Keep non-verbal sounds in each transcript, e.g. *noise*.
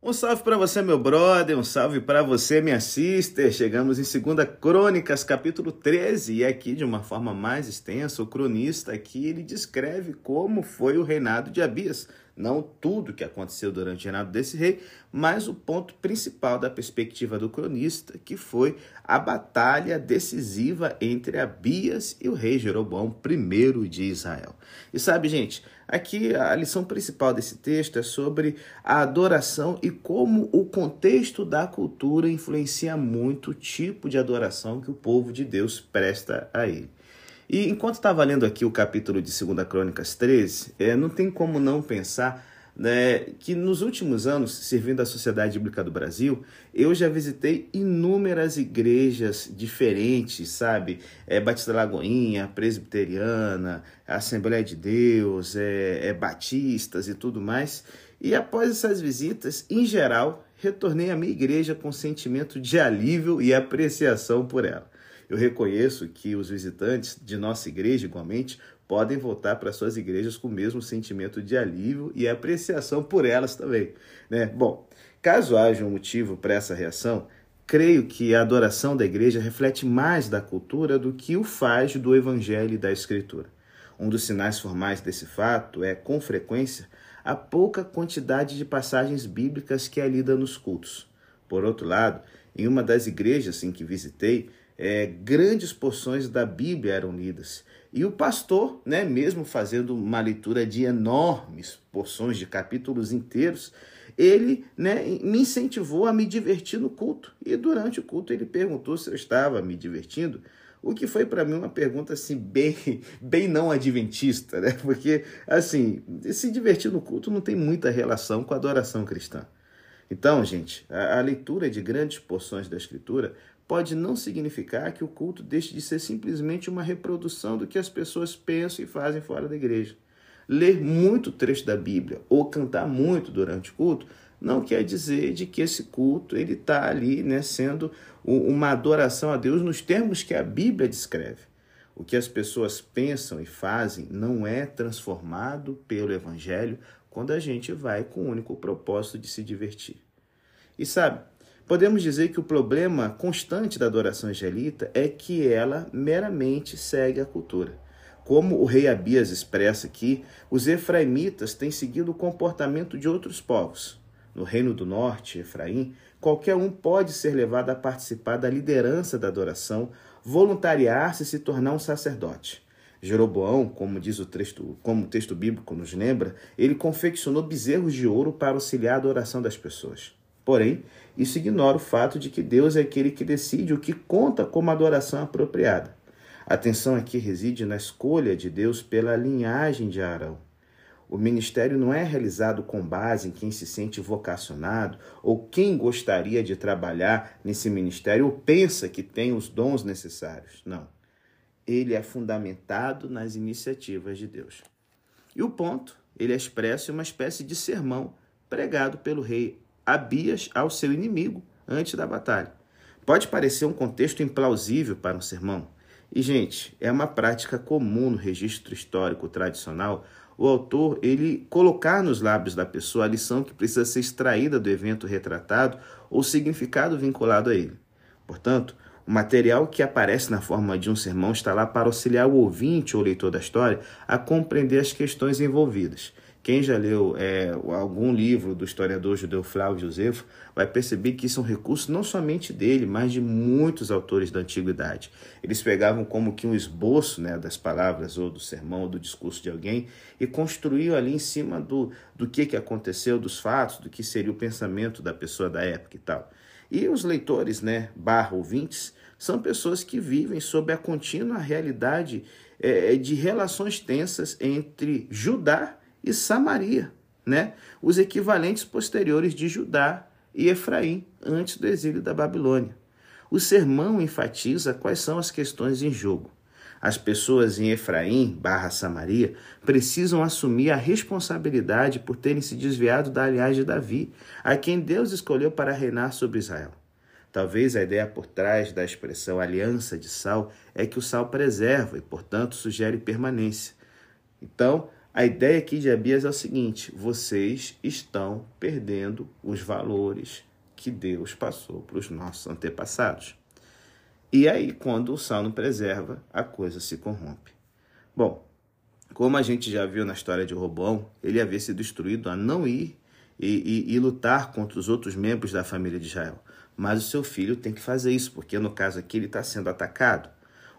Um salve para você, meu brother, um salve para você, minha sister. Chegamos em 2 Crônicas, capítulo 13, e aqui de uma forma mais extensa, o cronista aqui ele descreve como foi o reinado de Abias. Não tudo que aconteceu durante o reinado desse rei, mas o ponto principal da perspectiva do cronista, que foi a batalha decisiva entre Abias e o rei Jeroboão I de Israel. E sabe, gente, Aqui a lição principal desse texto é sobre a adoração e como o contexto da cultura influencia muito o tipo de adoração que o povo de Deus presta a ele. E enquanto estava lendo aqui o capítulo de 2 Crônicas 13, é, não tem como não pensar né, que nos últimos anos, servindo a Sociedade Bíblica do Brasil, eu já visitei inúmeras igrejas diferentes, sabe? É, Batista Lagoinha, Presbiteriana, Assembleia de Deus, é, é Batistas e tudo mais. E após essas visitas, em geral, retornei à minha igreja com sentimento de alívio e apreciação por ela. Eu reconheço que os visitantes de nossa igreja, igualmente, podem voltar para suas igrejas com o mesmo sentimento de alívio e apreciação por elas também. Né? Bom, caso haja um motivo para essa reação, creio que a adoração da igreja reflete mais da cultura do que o faz do evangelho e da escritura. Um dos sinais formais desse fato é, com frequência, a pouca quantidade de passagens bíblicas que é lida nos cultos. Por outro lado, em uma das igrejas em que visitei, é, grandes porções da Bíblia eram lidas. E o pastor, né, mesmo fazendo uma leitura de enormes porções de capítulos inteiros, ele né, me incentivou a me divertir no culto. E durante o culto ele perguntou se eu estava me divertindo, o que foi para mim uma pergunta assim bem, *laughs* bem não adventista, né? Porque assim, se divertir no culto não tem muita relação com a adoração cristã. Então, gente, a, a leitura de grandes porções da escritura pode não significar que o culto deixe de ser simplesmente uma reprodução do que as pessoas pensam e fazem fora da igreja. Ler muito trecho da Bíblia ou cantar muito durante o culto não quer dizer de que esse culto ele está ali né, sendo uma adoração a Deus nos termos que a Bíblia descreve. O que as pessoas pensam e fazem não é transformado pelo Evangelho quando a gente vai com o único propósito de se divertir. E sabe, Podemos dizer que o problema constante da adoração israelita é que ela meramente segue a cultura. Como o rei Abias expressa aqui, os efraimitas têm seguido o comportamento de outros povos. No reino do norte, Efraim, qualquer um pode ser levado a participar da liderança da adoração, voluntariar-se e se tornar um sacerdote. Jeroboão, como diz o texto, como o texto bíblico nos lembra, ele confeccionou bezerros de ouro para auxiliar a adoração das pessoas. Porém, isso ignora o fato de que Deus é aquele que decide o que conta como adoração apropriada. A atenção aqui reside na escolha de Deus pela linhagem de Arão. O ministério não é realizado com base em quem se sente vocacionado ou quem gostaria de trabalhar nesse ministério ou pensa que tem os dons necessários. Não. Ele é fundamentado nas iniciativas de Deus. E o ponto, ele é expresso em uma espécie de sermão pregado pelo rei Abias ao seu inimigo antes da batalha. Pode parecer um contexto implausível para um sermão. E, gente, é uma prática comum no registro histórico tradicional o autor ele colocar nos lábios da pessoa a lição que precisa ser extraída do evento retratado ou significado vinculado a ele. Portanto, o material que aparece na forma de um sermão está lá para auxiliar o ouvinte ou leitor da história a compreender as questões envolvidas. Quem já leu é, algum livro do historiador judeu Flávio Josefo vai perceber que isso é um recurso não somente dele, mas de muitos autores da antiguidade. Eles pegavam como que um esboço né, das palavras ou do sermão ou do discurso de alguém e construíam ali em cima do, do que, que aconteceu, dos fatos, do que seria o pensamento da pessoa da época e tal. E os leitores, né, barra ouvintes, são pessoas que vivem sob a contínua realidade é, de relações tensas entre Judá e Samaria, né? os equivalentes posteriores de Judá e Efraim antes do exílio da Babilônia. O sermão enfatiza quais são as questões em jogo. As pessoas em Efraim barra Samaria precisam assumir a responsabilidade por terem se desviado da aliança de Davi, a quem Deus escolheu para reinar sobre Israel. Talvez a ideia por trás da expressão aliança de sal é que o sal preserva e, portanto, sugere permanência. Então, A ideia aqui de Abias é o seguinte: vocês estão perdendo os valores que Deus passou para os nossos antepassados. E aí, quando o sal não preserva, a coisa se corrompe. Bom, como a gente já viu na história de Robão, ele havia sido instruído a não ir e, e, e, lutar contra os outros membros da família de Israel. Mas o seu filho tem que fazer isso, porque no caso aqui ele está sendo atacado.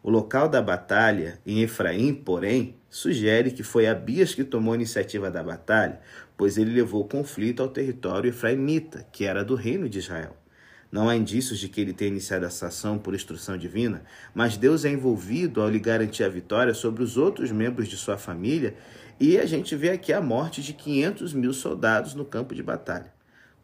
O local da batalha em Efraim, porém, sugere que foi Abias que tomou a iniciativa da batalha, pois ele levou o conflito ao território efraimita, que era do reino de Israel. Não há indícios de que ele tenha iniciado essa ação por instrução divina, mas Deus é envolvido ao lhe garantir a vitória sobre os outros membros de sua família, e a gente vê aqui a morte de 500 mil soldados no campo de batalha.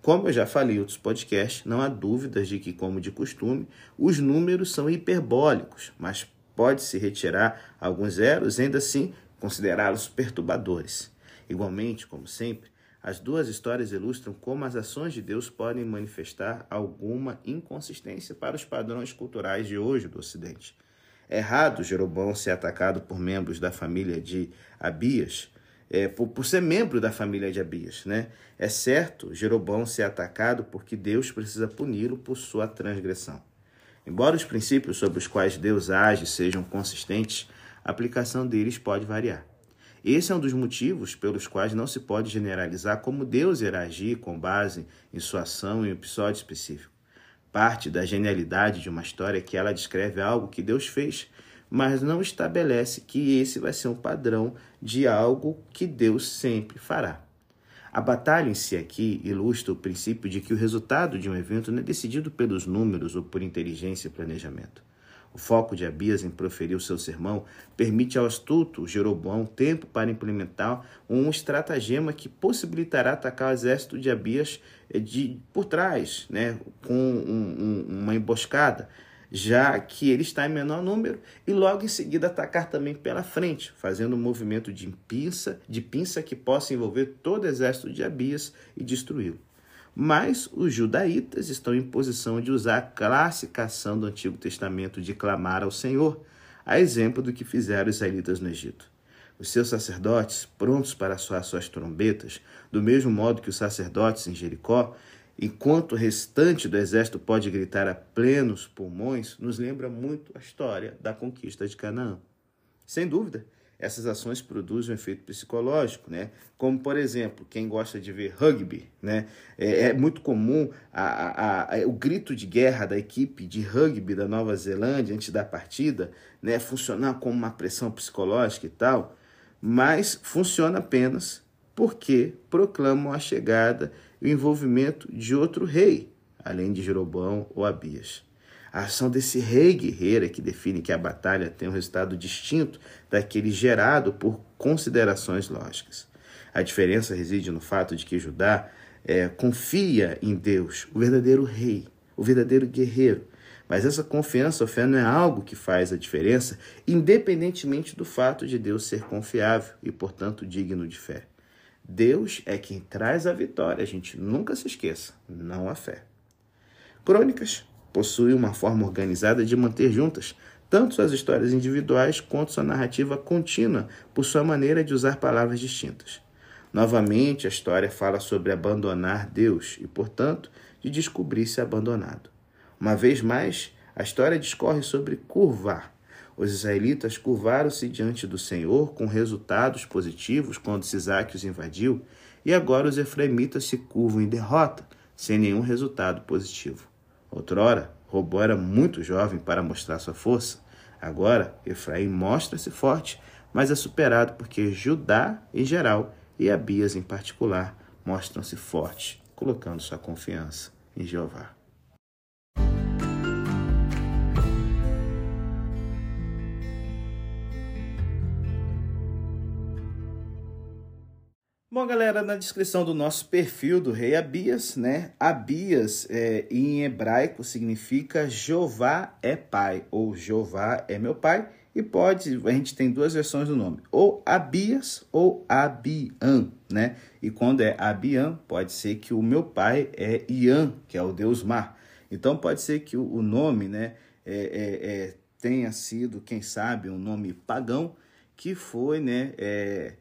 Como eu já falei em outros podcasts, não há dúvidas de que, como de costume, os números são hiperbólicos, mas pode-se retirar alguns zeros ainda assim considerá-los perturbadores. Igualmente, como sempre, as duas histórias ilustram como as ações de Deus podem manifestar alguma inconsistência para os padrões culturais de hoje do Ocidente. É errado Jeroboão ser atacado por membros da família de Abias, é, por, por, ser membro da família de Abias. Né? É certo Jeroboão ser atacado porque Deus precisa puni-lo por sua transgressão. Embora os princípios sobre os quais Deus age sejam consistentes, a aplicação deles pode variar. Esse é um dos motivos pelos quais não se pode generalizar como Deus irá agir com base em sua ação em um episódio específico. Parte da genialidade de uma história é que ela descreve algo que Deus fez mas não estabelece que esse vai ser um padrão de algo que Deus sempre fará. A batalha em si aqui ilustra o princípio de que o resultado de um evento não é decidido pelos números ou por inteligência e planejamento. O foco de Abias em proferir o seu sermão permite ao astuto Jeroboão tempo para implementar um estratagema que possibilitará atacar o exército de Abias eh, de, por trás, né, com um, um, uma emboscada, já que ele está em menor número, e logo em seguida atacar também pela frente, fazendo um movimento de pinça, de pinça que possa envolver todo o exército de Abias e destruí-lo. Mas os judaítas estão em posição de usar a classificação do Antigo Testamento de clamar ao Senhor, a exemplo do que fizeram os israelitas no Egito. Os seus sacerdotes, prontos para soar suas trombetas, do mesmo modo que os sacerdotes em Jericó, enquanto o restante do exército pode gritar a plenos pulmões, nos lembra muito a história da conquista de Canaã. Sem dúvida, essas ações produzem um efeito psicológico, né? Como, por exemplo, quem gosta de ver rugby, né? É, é muito comum a, a, a, o grito de guerra da equipe de rugby da Nova Zelândia antes da partida, né? Funcionar como uma pressão psicológica e tal, mas funciona apenas porque proclamam a chegada e o envolvimento de outro rei, além de Jeroboão ou Abias. A ação desse rei guerreiro é que define que a batalha tem um resultado distinto daquele gerado por considerações lógicas. A diferença reside no fato de que Judá é, confia em Deus, o verdadeiro rei, o verdadeiro guerreiro. Mas essa confiança ou fé não é algo que faz a diferença, independentemente do fato de Deus ser confiável e, portanto, digno de fé. Deus é quem traz a vitória, a gente nunca se esqueça, não a fé. Crônicas possui uma forma organizada de manter juntas tanto suas histórias individuais quanto sua narrativa contínua, por sua maneira de usar palavras distintas. Novamente, a história fala sobre abandonar Deus e, portanto, de descobrir-se abandonado. Uma vez mais, a história discorre sobre curvar, os israelitas curvaram-se diante do Senhor com resultados positivos quando Sisaque os invadiu, e agora os efraimitas se curvam em derrota, sem nenhum resultado positivo. Outrora, Robô era muito jovem para mostrar sua força. Agora, Efraim mostra-se forte, mas é superado porque Judá em geral e Abias em particular mostram-se fortes, colocando sua confiança em Jeová. Bom, galera, na descrição do nosso perfil do rei Abias, né? Abias é, em hebraico significa Jeová é pai, ou Jeová é meu pai, e pode, a gente tem duas versões do nome, ou Abias ou Abian, né? E quando é Abian, pode ser que o meu pai é Ian, que é o deus mar. Então pode ser que o nome, né, é, é, é, tenha sido, quem sabe, um nome pagão, que foi né, é,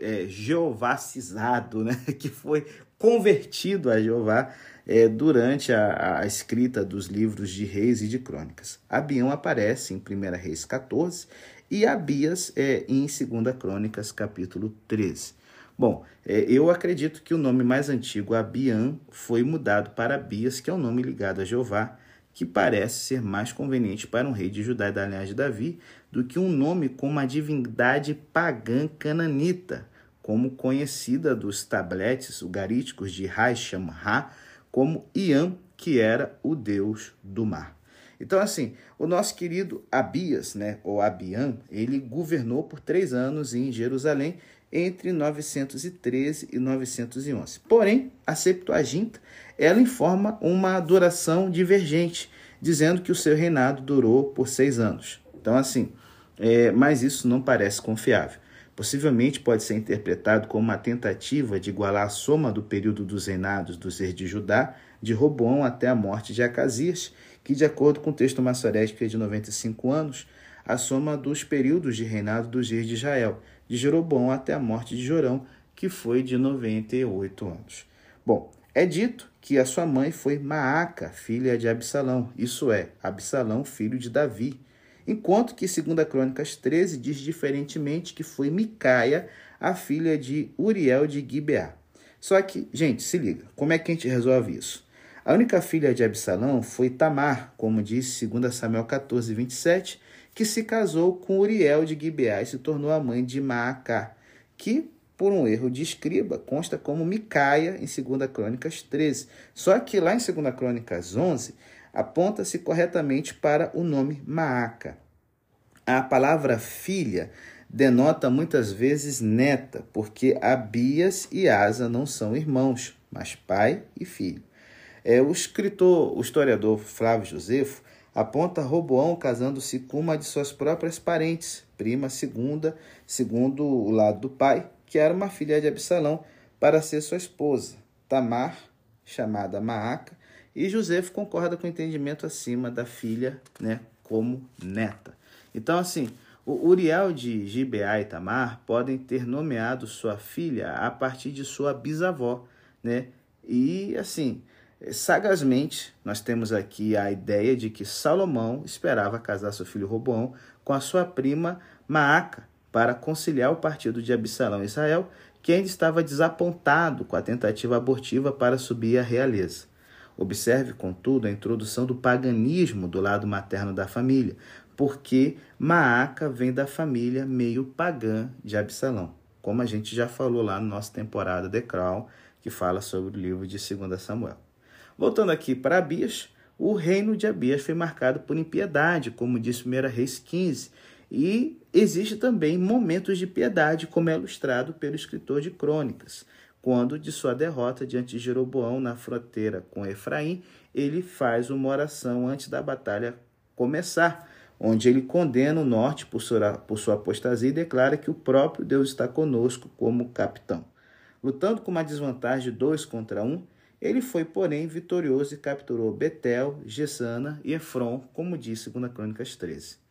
é, jeovacizado, né, *laughs* que foi convertido a Jeová é, durante a, a, escrita dos livros de Reis e de Crônicas. Abião aparece em 1 Reis 14 e Abias é, em 2 Crônicas capítulo 13. Bom, é, eu acredito que o nome mais antigo, Abiam, foi mudado para Abias, que é o um nome ligado a Jeová, que parece ser mais conveniente para um rei de Judá e da linhagem de Davi do que um nome com uma divindade pagã cananita, como conhecida dos tabletes ugaríticos de Haisham Ra, como Iam, que era o deus do mar. Então, assim, o nosso querido Abias, né, ou Abiam, ele governou por três anos em Jerusalém entre 913 e 911. Porém, a Septuaginta ela informa uma duração divergente, dizendo que o seu reinado durou por seis anos. Então, assim, é, mas isso não parece confiável. Possivelmente pode ser interpretado como uma tentativa de igualar a soma do período dos reinados dos reis de Judá, de Roboão até a morte de Acasias, que, de acordo com o texto maçorético, é de 95 anos, a soma dos períodos de reinado dos reis de Israel, de Jeroboão até a morte de Jorão, que foi de 98 anos. Bom, é dito que a sua mãe foi Maaca, filha de Absalão, isso é, Absalão, filho de Davi. Enquanto que, segundo a Crônicas 13, diz diferentemente que foi Micaia, a filha de Uriel de Gibeá. Só que, gente, se liga, como é que a gente resolve isso? A única filha de Absalão foi Tamar, como diz 2 Samuel 14, 27, que se casou com Uriel de Gibeá e se tornou a mãe de Maacá, que por um erro de escriba, consta como Micaia em 2 Crônicas 13. Só que lá em 2 Crônicas 11, aponta-se corretamente para o nome Maaca. A palavra filha denota muitas vezes neta, porque Abias e Asa não são irmãos, mas pai e filho. É, o escritor, o historiador Flávio Josefo, aponta Roboão casando-se com uma de suas próprias parentes, prima segunda, segundo o lado do pai, que era uma filha de Absalão, para ser sua esposa, Tamar, chamada Maaca, e José concorda com o entendimento acima da filha né, como neta. Então, assim, o Uriel de Gibeá e Tamar podem ter nomeado sua filha a partir de sua bisavó, né? E, assim, sagazmente, nós temos aqui a ideia de que Salomão esperava casar seu filho Roboão com a sua prima Maaca, para conciliar o partido de Absalão e Israel, que ainda estava desapontado com a tentativa abortiva para subir à realeza. Observe, contudo, a introdução do paganismo do lado materno da família, porque Maaca vem da família meio pagã de Absalão, como a gente já falou lá na nossa temporada de Crown, que fala sobre o livro de 2 Samuel. Voltando aqui para Abias, o reino de Abias foi marcado por impiedade, como diz 1 Reis 15, e existe também momentos de piedade, como é ilustrado pelo escritor de Crônicas, quando de sua derrota diante de Jeroboão na fronteira com Efraim, ele faz uma oração antes da batalha começar, onde ele condena o norte por sua, por sua apostasia e declara que o próprio Deus está conosco como capitão. Lutando com uma desvantagem de dois contra um, ele foi, porém, vitorioso e capturou Betel, Gesana e Efron, como diz 2 Crônicas 13.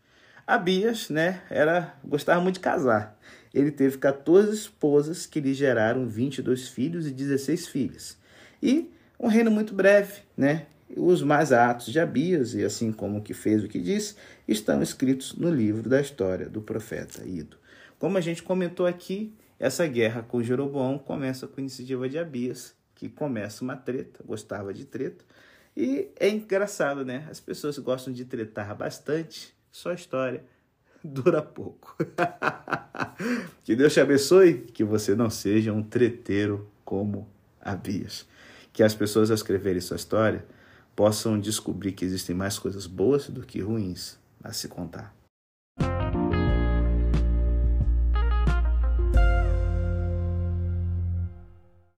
Abias, né, era, gostava muito de casar. Ele teve 14 esposas que lhe geraram 22 filhos e 16 filhas. E um reino muito breve, né? Os mais atos de Abias, e assim como o que fez o que disse, estão escritos no livro da história do profeta Ido. Como a gente comentou aqui, essa guerra com Jeroboão começa com a iniciativa de Abias, que começa uma treta, gostava de treta. E é engraçado, né? As pessoas gostam de tretar bastante, só história *laughs* dura pouco. *laughs* que Deus te abençoe, que você não seja um treteiro como Abias. Que as pessoas ao escreverem sua história possam descobrir que existem mais coisas boas do que ruins a se contar.